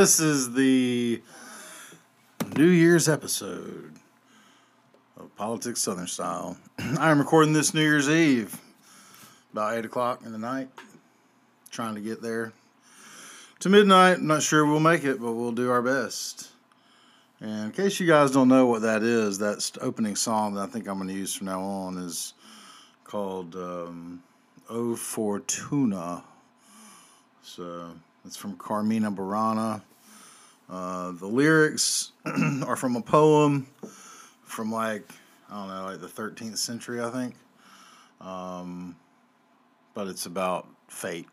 This is the New Year's episode of Politics Southern Style. I am recording this New Year's Eve about 8 o'clock in the night. Trying to get there to midnight. I'm not sure we'll make it, but we'll do our best. And in case you guys don't know what that is, that opening song that I think I'm going to use from now on is called um, O Fortuna. So it's from Carmina Burana. Uh, the lyrics are from a poem from like, I don't know, like the 13th century, I think. Um, but it's about fate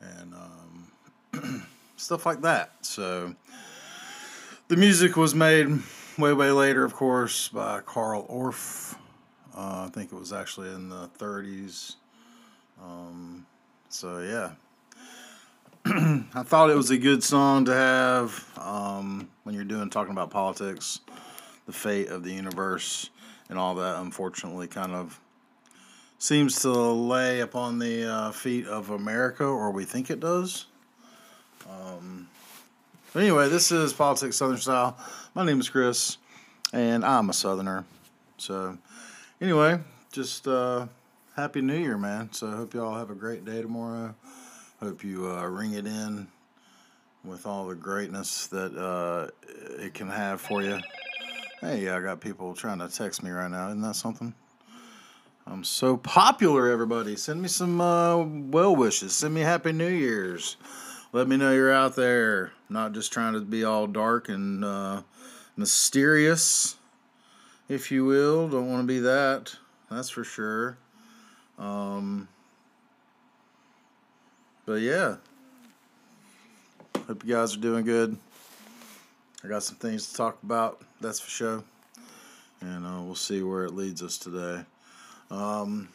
and um, stuff like that. So the music was made way, way later, of course, by Carl Orff. Uh, I think it was actually in the 30s. Um, so yeah. I thought it was a good song to have um, when you're doing talking about politics, the fate of the universe, and all that. Unfortunately, kind of seems to lay upon the uh, feet of America, or we think it does. Um, but anyway, this is Politics Southern Style. My name is Chris, and I'm a Southerner. So, anyway, just uh, Happy New Year, man. So, I hope y'all have a great day tomorrow. Hope you uh, ring it in with all the greatness that uh, it can have for you. Hey, I got people trying to text me right now. Isn't that something? I'm so popular, everybody. Send me some uh, well wishes. Send me Happy New Year's. Let me know you're out there. Not just trying to be all dark and uh, mysterious, if you will. Don't want to be that. That's for sure. Um, but yeah. Hope you guys are doing good. I got some things to talk about, that's for sure. And uh, we'll see where it leads us today. Um,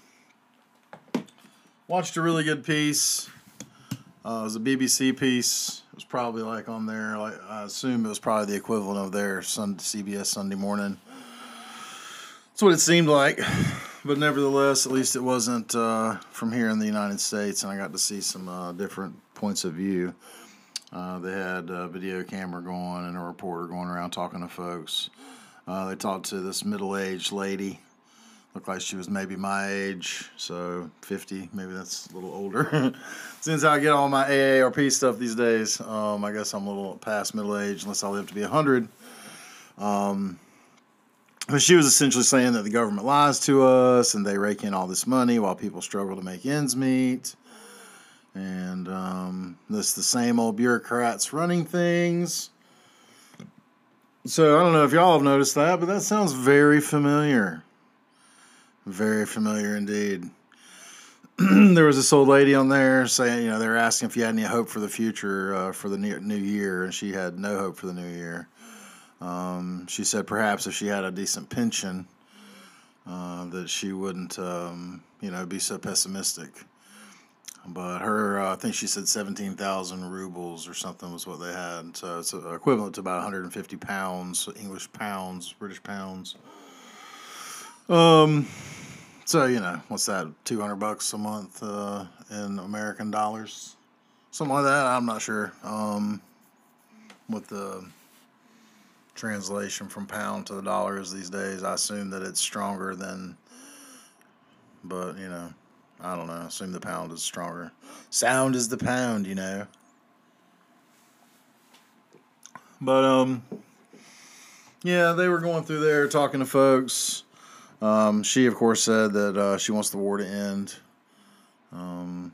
watched a really good piece. Uh, it was a BBC piece. It was probably like on there. Like I assume it was probably the equivalent of their CBS Sunday Morning. That's what it seemed like, but nevertheless, at least it wasn't uh, from here in the United States, and I got to see some uh, different points of view. Uh, they had a video camera going and a reporter going around talking to folks. Uh, they talked to this middle-aged lady Looked like she was maybe my age, so 50, maybe that's a little older. Since I get all my AARP stuff these days, um, I guess I'm a little past middle age unless I live to be 100. Um, but she was essentially saying that the government lies to us and they rake in all this money while people struggle to make ends meet. And um, this the same old bureaucrats running things. So I don't know if y'all have noticed that, but that sounds very familiar. Very familiar indeed. there was this old lady on there saying, you know, they were asking if you had any hope for the future uh, for the new year, and she had no hope for the new year. Um, she said perhaps if she had a decent pension, uh, that she wouldn't, um, you know, be so pessimistic. But her, uh, I think she said 17,000 rubles or something was what they had. So it's equivalent to about 150 pounds, English pounds, British pounds. Um, so you know, what's that? Two hundred bucks a month uh, in American dollars, something like that. I'm not sure. Um, what the translation from pound to the dollars these days, I assume that it's stronger than. But you know, I don't know. I assume the pound is stronger. Sound is the pound, you know. But um, yeah, they were going through there talking to folks um, she, of course, said that uh, she wants the war to end. Um,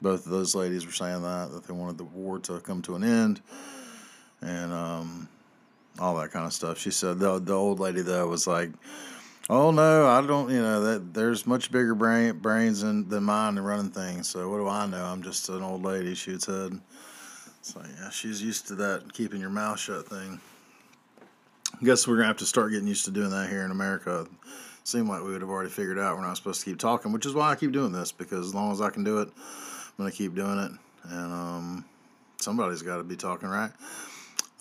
both of those ladies were saying that that they wanted the war to come to an end, and um, all that kind of stuff. She said the the old lady though was like, "Oh no, I don't. You know that there's much bigger brain brains than, mine in running things. So what do I know? I'm just an old lady." She said. So yeah, she's used to that keeping your mouth shut thing. I guess we're gonna have to start getting used to doing that here in America. Seemed like we would have already figured out we're not supposed to keep talking, which is why I keep doing this because as long as I can do it, I'm gonna keep doing it. And um, somebody's got to be talking, right?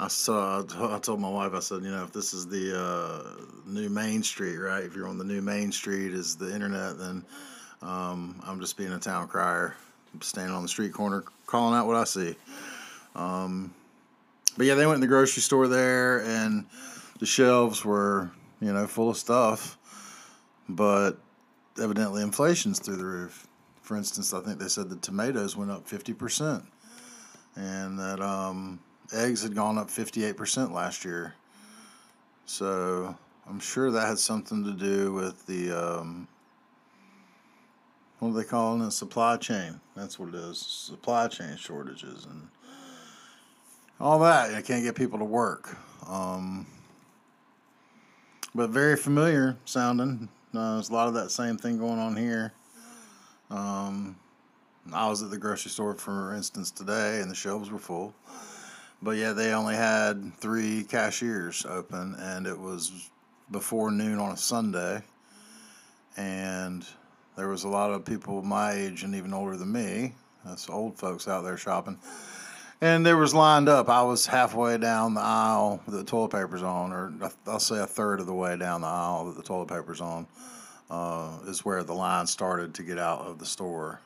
I saw. I told my wife. I said, you know, if this is the uh, new Main Street, right? If you're on the new Main Street, is the internet, then um, I'm just being a town crier, standing on the street corner, calling out what I see. Um, but yeah, they went in the grocery store there, and the shelves were you know full of stuff, but evidently inflation's through the roof. For instance, I think they said the tomatoes went up fifty percent, and that um, eggs had gone up fifty eight percent last year. So I'm sure that had something to do with the um, what are they calling it? Supply chain. That's what it is. Supply chain shortages and all that. I can't get people to work. Um, but very familiar sounding. Uh, there's a lot of that same thing going on here. Um, I was at the grocery store, for instance, today, and the shelves were full. But yeah, they only had three cashiers open, and it was before noon on a Sunday. And there was a lot of people my age and even older than me. That's old folks out there shopping. And there was lined up. I was halfway down the aisle with the toilet paper's on, or I'll say a third of the way down the aisle that the toilet paper's on, uh, is where the line started to get out of the store.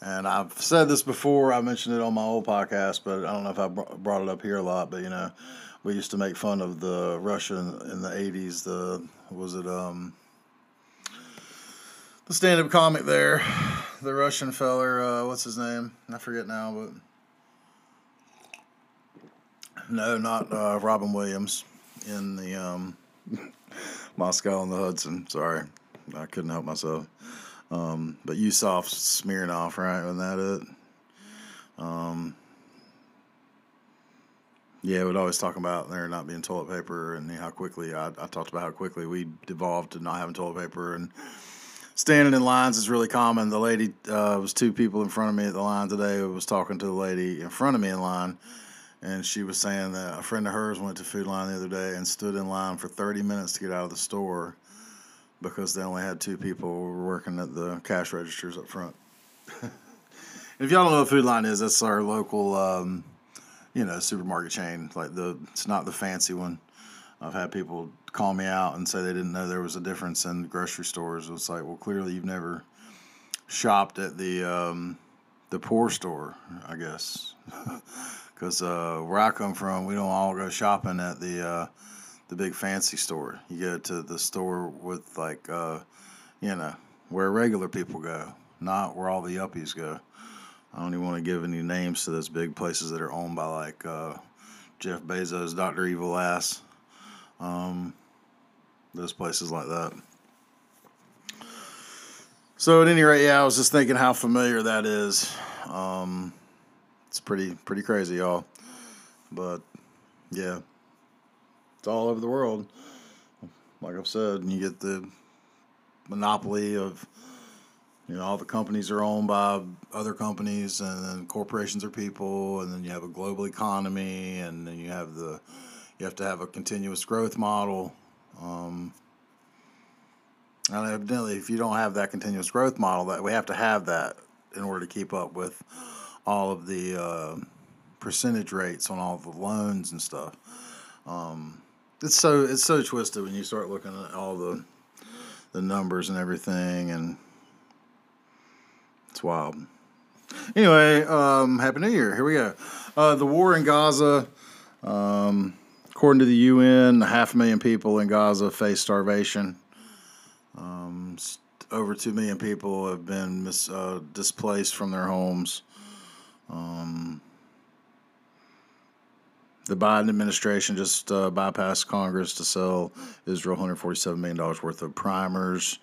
And I've said this before. I mentioned it on my old podcast, but I don't know if I brought it up here a lot. But you know, we used to make fun of the Russian in the '80s. The was it um the stand-up comic there, the Russian feller. Uh, what's his name? I forget now, but no, not uh, Robin Williams in the um, Moscow on the Hudson. Sorry, I couldn't help myself. Um, but Yusuf Smirnoff, right? Wasn't that it? Um, yeah, we'd always talk about there not being toilet paper and how quickly I, I talked about how quickly we devolved to not having toilet paper and standing in lines is really common. The lady uh, was two people in front of me at the line today. I was talking to the lady in front of me in line, and she was saying that a friend of hers went to Food Lion the other day and stood in line for 30 minutes to get out of the store because they only had two people working at the cash registers up front. if y'all don't know what Food Lion is, that's our local, um, you know, supermarket chain. Like the, it's not the fancy one. I've had people call me out and say they didn't know there was a difference in grocery stores. It's like, well, clearly you've never shopped at the um, the poor store, I guess, because uh, where I come from, we don't all go shopping at the uh, the big fancy store. You go to the store with like, uh, you know, where regular people go, not where all the yuppies go. I don't even want to give any names to those big places that are owned by like uh, Jeff Bezos, Doctor Evil Ass, um, those places like that. So at any rate, yeah, I was just thinking how familiar that is. Um, it's pretty pretty crazy, y'all. But yeah all over the world. Like I've said, and you get the monopoly of you know all the companies are owned by other companies and then corporations are people and then you have a global economy and then you have the you have to have a continuous growth model um, and evidently if you don't have that continuous growth model that we have to have that in order to keep up with all of the uh, percentage rates on all the loans and stuff um, it's so it's so twisted when you start looking at all the the numbers and everything, and it's wild. Anyway, um, happy New Year. Here we go. Uh, the war in Gaza. Um, according to the UN, half a million people in Gaza face starvation. Um, over two million people have been mis- uh, displaced from their homes. Um, the Biden administration just uh, bypassed Congress to sell Israel $147 million worth of primers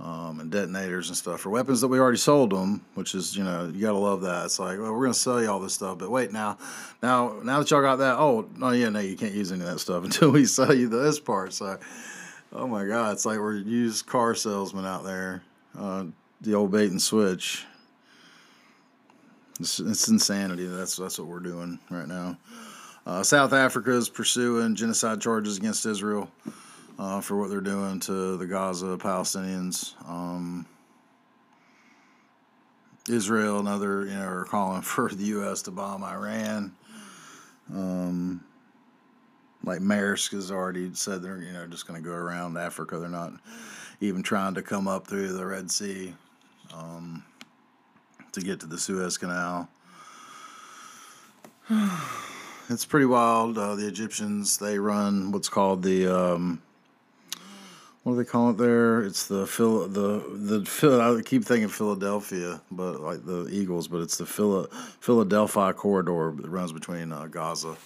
um, and detonators and stuff for weapons that we already sold them, which is, you know, you got to love that. It's like, well, we're going to sell you all this stuff, but wait, now, now, now that y'all got that, oh, no, yeah, no, you can't use any of that stuff until we sell you this part. So, oh my God, it's like we're used car salesmen out there, uh, the old bait and switch. It's, it's insanity. That's that's what we're doing right now. Uh, South Africa is pursuing genocide charges against Israel uh, for what they're doing to the Gaza Palestinians. Um, Israel and other, you know, are calling for the U.S. to bomb Iran. Um, like Maersk has already said they're, you know, just going to go around Africa. They're not even trying to come up through the Red Sea um, to get to the Suez Canal. it's pretty wild. Uh, the Egyptians they run what's called the um, what do they call it there? It's the Phil the the Phil. I keep thinking Philadelphia, but like the Eagles, but it's the Phila, Philadelphia corridor that runs between uh, Gaza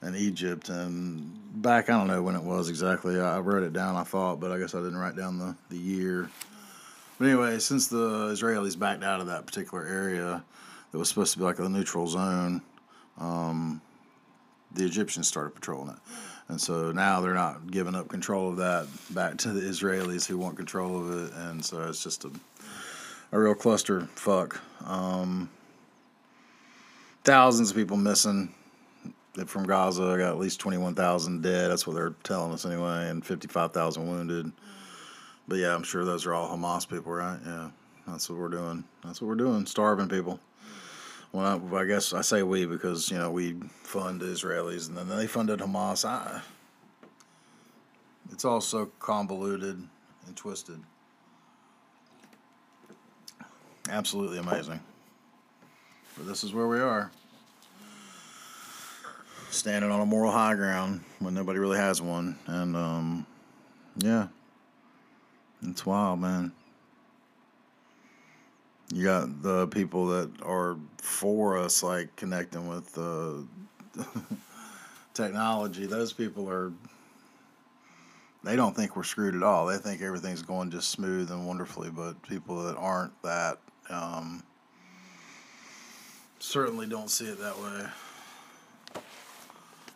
and Egypt. And back, I don't know when it was exactly. I wrote it down, I thought, but I guess I didn't write down the the year. But anyway, since the Israelis backed out of that particular area that was supposed to be like a neutral zone, um, the Egyptians started patrolling it. And so now they're not giving up control of that back to the Israelis who want control of it. And so it's just a, a real cluster fuck. Um, thousands of people missing from Gaza. I got at least 21,000 dead. That's what they're telling us anyway, and 55,000 wounded. But yeah, I'm sure those are all Hamas people, right? Yeah, that's what we're doing. That's what we're doing. Starving people. Well, I, guess I say we because you know we fund Israelis and then they funded Hamas. I, it's all so convoluted and twisted. Absolutely amazing. But this is where we are. Standing on a moral high ground when nobody really has one. And, um, yeah. It's wild, man you got the people that are for us like connecting with uh, technology. Those people are they don't think we're screwed at all. They think everything's going just smooth and wonderfully but people that aren't that um, certainly don't see it that way.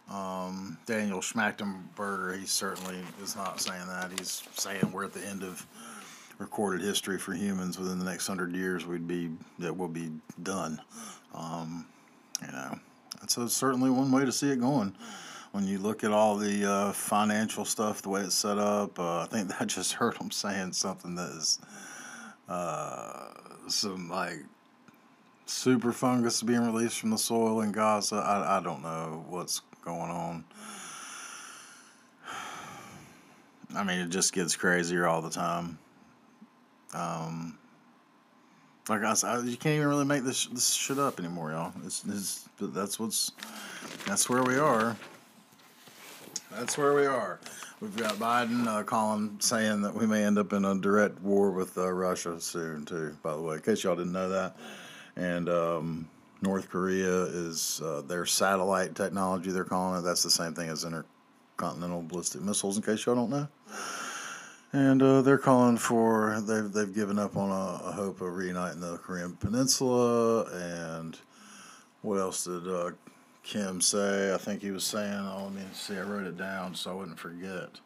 Um, Daniel Schmachtenberger, he certainly is not saying that. He's saying we're at the end of recorded history for humans within the next hundred years, we'd be that will be done. Um, you know, that's certainly one way to see it going. When you look at all the uh, financial stuff, the way it's set up, uh, I think I just heard him saying something that is uh, some like super fungus being released from the soil in Gaza. I, I don't know what's going on. I mean, it just gets crazier all the time. Um, like I you can't even really make this this shit up anymore, y'all. It's, it's that's what's that's where we are. That's where we are. We've got Biden uh, calling saying that we may end up in a direct war with uh, Russia soon, too. By the way, in case y'all didn't know that, and um, North Korea is uh, their satellite technology. They're calling it. That's the same thing as intercontinental ballistic missiles. In case y'all don't know and uh, they're calling for they've they've given up on a, a, hope of reuniting the Korean Peninsula. And what else did uh, Kim say? I think he was saying. Oh, let me see. I wrote it down so I wouldn't forget.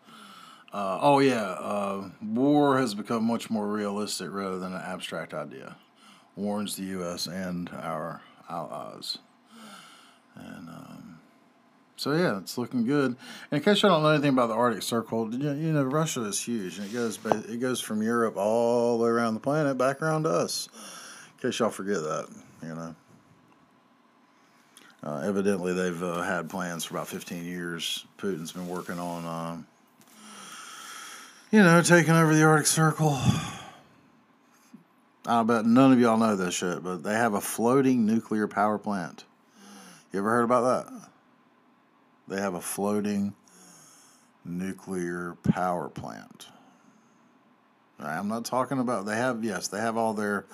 Uh, oh yeah, uh, war has become much more realistic rather than an abstract idea. Warns the U.S. and our allies. And um, so yeah, it's looking good. And in case you don't know anything about the Arctic Circle, you know Russia is huge, and it goes it goes from Europe all the way around the planet back around to us. In case y'all forget that, you know. Uh, evidently, they've uh, had plans for about 15 years. Putin's been working on, um, you know, taking over the Arctic Circle. I bet none of y'all know this shit, but they have a floating nuclear power plant. You ever heard about that? They have a floating nuclear power plant. I'm not talking about, they have, yes, they have all their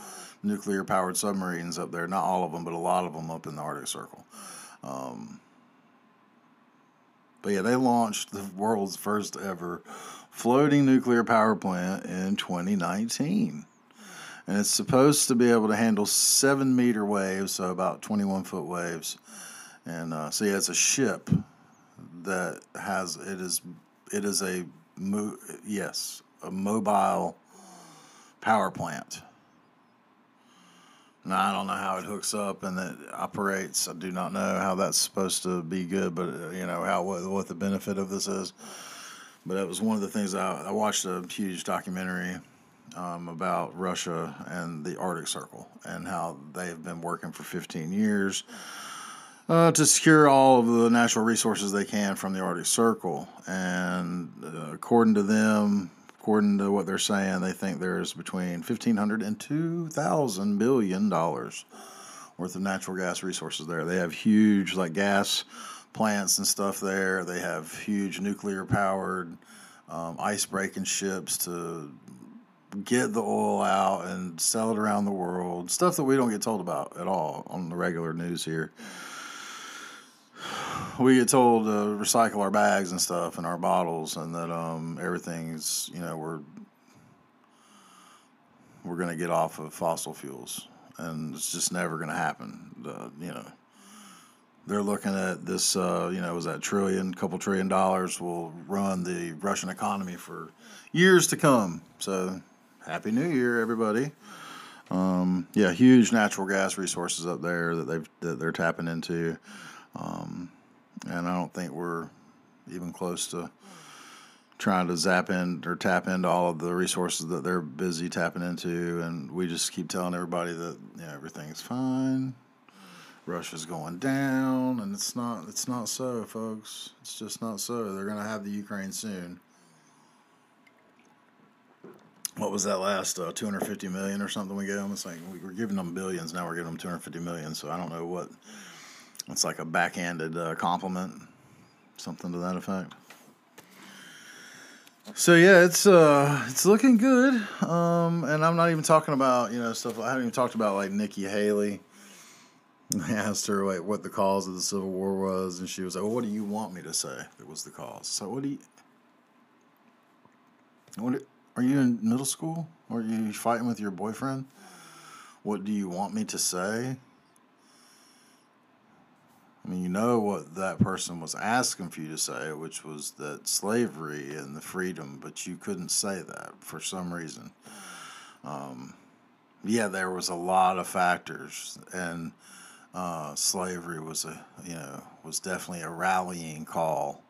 nuclear powered submarines up there. Not all of them, but a lot of them up in the Arctic Circle. Um, but yeah, they launched the world's first ever floating nuclear power plant in 2019. And it's supposed to be able to handle seven meter waves, so about 21 foot waves. And uh, so, yeah, it's a ship that has it is it is a mo- yes a mobile power plant. Now I don't know how it hooks up and it operates. I do not know how that's supposed to be good, but uh, you know how what, what the benefit of this is. But that was one of the things I, I watched a huge documentary um, about Russia and the Arctic Circle and how they have been working for 15 years uh, to secure all of the natural resources they can from the Arctic Circle. And uh, according to them, according to what they're saying, they think there's between 1,500 and 2,000 billion dollars worth of natural gas resources there. They have huge like gas plants and stuff there. They have huge nuclear powered um, ice breaking ships to get the oil out and sell it around the world. Stuff that we don't get told about at all on the regular news here. We get told to recycle our bags and stuff and our bottles, and that um, everything's you know we're we're going to get off of fossil fuels, and it's just never going to happen. You know, they're looking at this. Uh, you know, was that trillion, couple trillion dollars will run the Russian economy for years to come. So, happy New Year, everybody. Um, yeah, huge natural gas resources up there that they've that they're tapping into, um, and I don't think we're even close to trying to zap in or tap into all of the resources that they're busy tapping into, and we just keep telling everybody that you know, everything's fine. Russia's going down, and it's not. It's not so, folks. It's just not so. They're gonna have the Ukraine soon. What was that last uh, 250 million or something we gave them? It's like we were giving them billions. Now we're giving them 250 million. So I don't know what. It's like a backhanded uh, compliment, something to that effect. So yeah, it's uh it's looking good. Um and I'm not even talking about, you know, stuff I haven't even talked about like Nikki Haley. I asked her like what the cause of the Civil War was and she was like, well, what do you want me to say that was the cause? So what do you what are you in middle school? Or are you fighting with your boyfriend? What do you want me to say? I mean, you know what that person was asking for you to say, which was that slavery and the freedom, but you couldn't say that for some reason. Um, yeah, there was a lot of factors, and uh, slavery was a you know was definitely a rallying call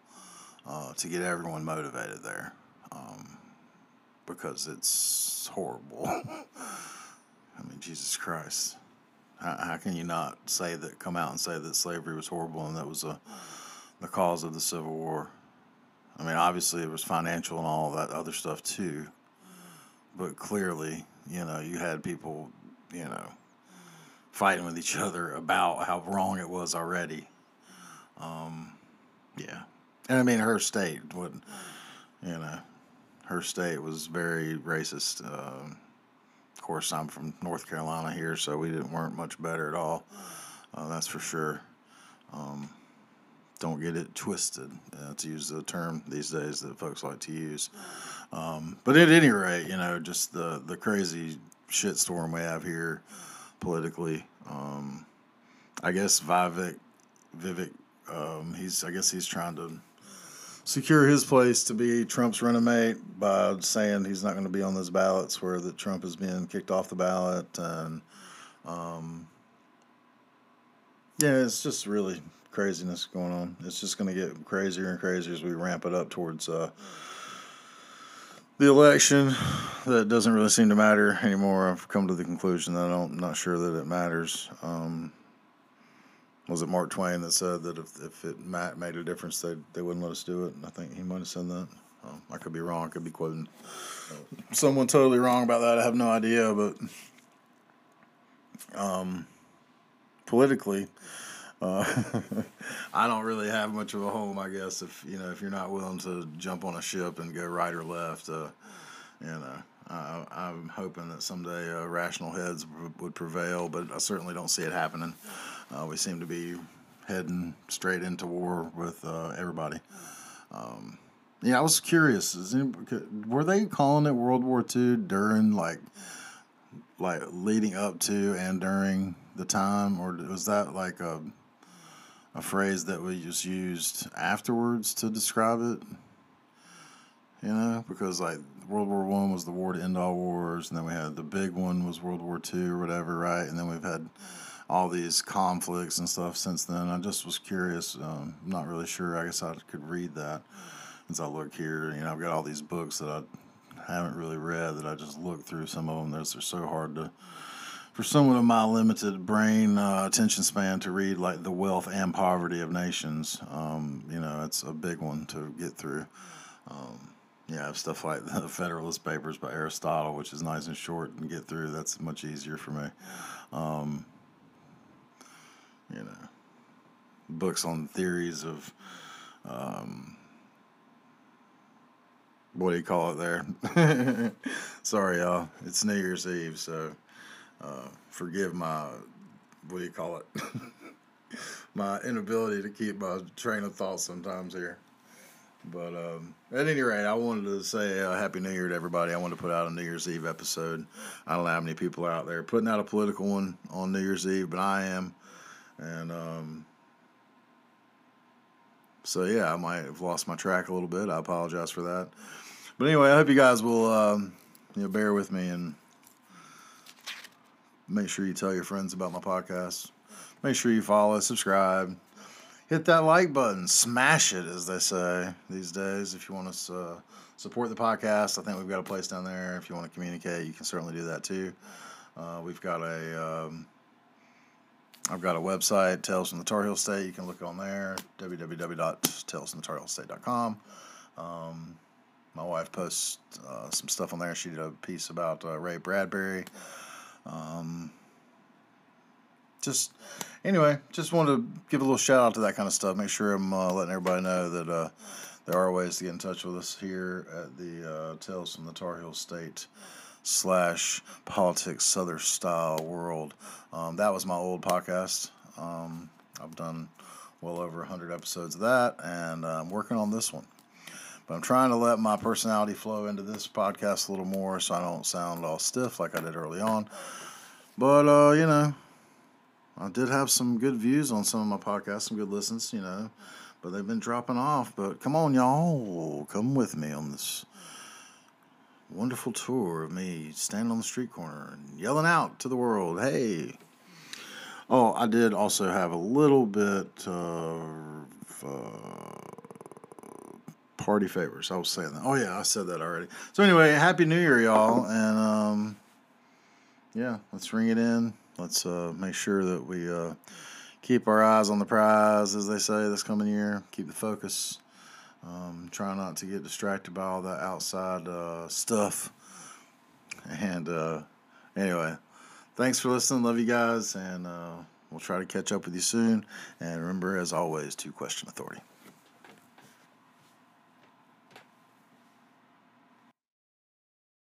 uh, to get everyone motivated there, um, because it's horrible. I mean, Jesus Christ. How, how can you not say that, come out and say that slavery was horrible and that was a, the cause of the Civil War? I mean, obviously it was financial and all that other stuff too, but clearly, you know, you had people, you know, fighting with each other about how wrong it was already. Um, yeah, and I mean, her state would, you know, her state was very racist. Uh, course, I'm from North Carolina here, so we didn't weren't much better at all. Uh, that's for sure. Um, don't get it twisted uh, to use the term these days that folks like to use. Um, but at any rate, you know, just the the crazy shitstorm we have here politically. Um, I guess Vivek, Vivek, um, he's I guess he's trying to secure his place to be Trump's running mate by saying he's not going to be on those ballots where that Trump is being kicked off the ballot and um, yeah, it's just really craziness going on. It's just going to get crazier and crazier as we ramp it up towards uh, the election. That doesn't really seem to matter anymore. I've come to the conclusion that I I'm not sure that it matters. Um, was it Mark Twain that said that if, if it made a difference, they they wouldn't let us do it? I think he might have said that. Oh, I could be wrong. I could be quoting someone totally wrong about that. I have no idea, but um, politically, uh, I don't really have much of a home. I guess if you know if you're not willing to jump on a ship and go right or left, uh, you know. Uh, I'm hoping that someday uh, rational heads would prevail, but I certainly don't see it happening. Uh, we seem to be heading straight into war with uh, everybody. Um, yeah, I was curious. Were they calling it World War II during like, like leading up to and during the time, or was that like a a phrase that we just used afterwards to describe it? You know, because like World War One was the war to end all wars, and then we had the big one was World War Two or whatever, right? And then we've had all these conflicts and stuff since then. I just was curious. Um, I'm not really sure. I guess I could read that as I look here. You know, I've got all these books that I haven't really read that I just looked through. Some of them they're, they're so hard to, for someone of my limited brain uh, attention span, to read like The Wealth and Poverty of Nations. Um, you know, it's a big one to get through. Um, yeah, stuff like the Federalist Papers by Aristotle, which is nice and short and get through. That's much easier for me. Um, you know, books on theories of, um, what do you call it there? Sorry, y'all. It's New Year's Eve, so uh, forgive my, what do you call it? my inability to keep my train of thought sometimes here. But um, at any rate, I wanted to say uh, Happy New Year to everybody. I wanted to put out a New Year's Eve episode. I don't know how many people are out there putting out a political one on New Year's Eve, but I am. And um, so, yeah, I might have lost my track a little bit. I apologize for that. But anyway, I hope you guys will um, you know, bear with me and make sure you tell your friends about my podcast. Make sure you follow, subscribe hit that like button, smash it, as they say these days. If you want to uh, support the podcast, I think we've got a place down there. If you want to communicate, you can certainly do that too. Uh, we've got a, um, I've got a website, Tales from the Tar Heel State. You can look on there, www.talesfromthetarheelstate.com. Um, my wife posts uh, some stuff on there. She did a piece about uh, Ray Bradbury. Um, just anyway, just wanted to give a little shout out to that kind of stuff. Make sure I'm uh, letting everybody know that uh, there are ways to get in touch with us here at the uh, Tales from the Tar Heel State slash politics Southern style world. Um, that was my old podcast. Um, I've done well over 100 episodes of that, and I'm working on this one. But I'm trying to let my personality flow into this podcast a little more so I don't sound all stiff like I did early on. But, uh, you know, I did have some good views on some of my podcasts, some good listens, you know, but they've been dropping off. But come on, y'all, come with me on this wonderful tour of me standing on the street corner and yelling out to the world, hey. Oh, I did also have a little bit of uh, party favors. I was saying that. Oh, yeah, I said that already. So, anyway, Happy New Year, y'all. And, um, yeah, let's ring it in. Let's uh, make sure that we uh, keep our eyes on the prize, as they say, this coming year. Keep the focus. Um, try not to get distracted by all that outside uh, stuff. And uh, anyway, thanks for listening. Love you guys, and uh, we'll try to catch up with you soon. And remember, as always, to question authority.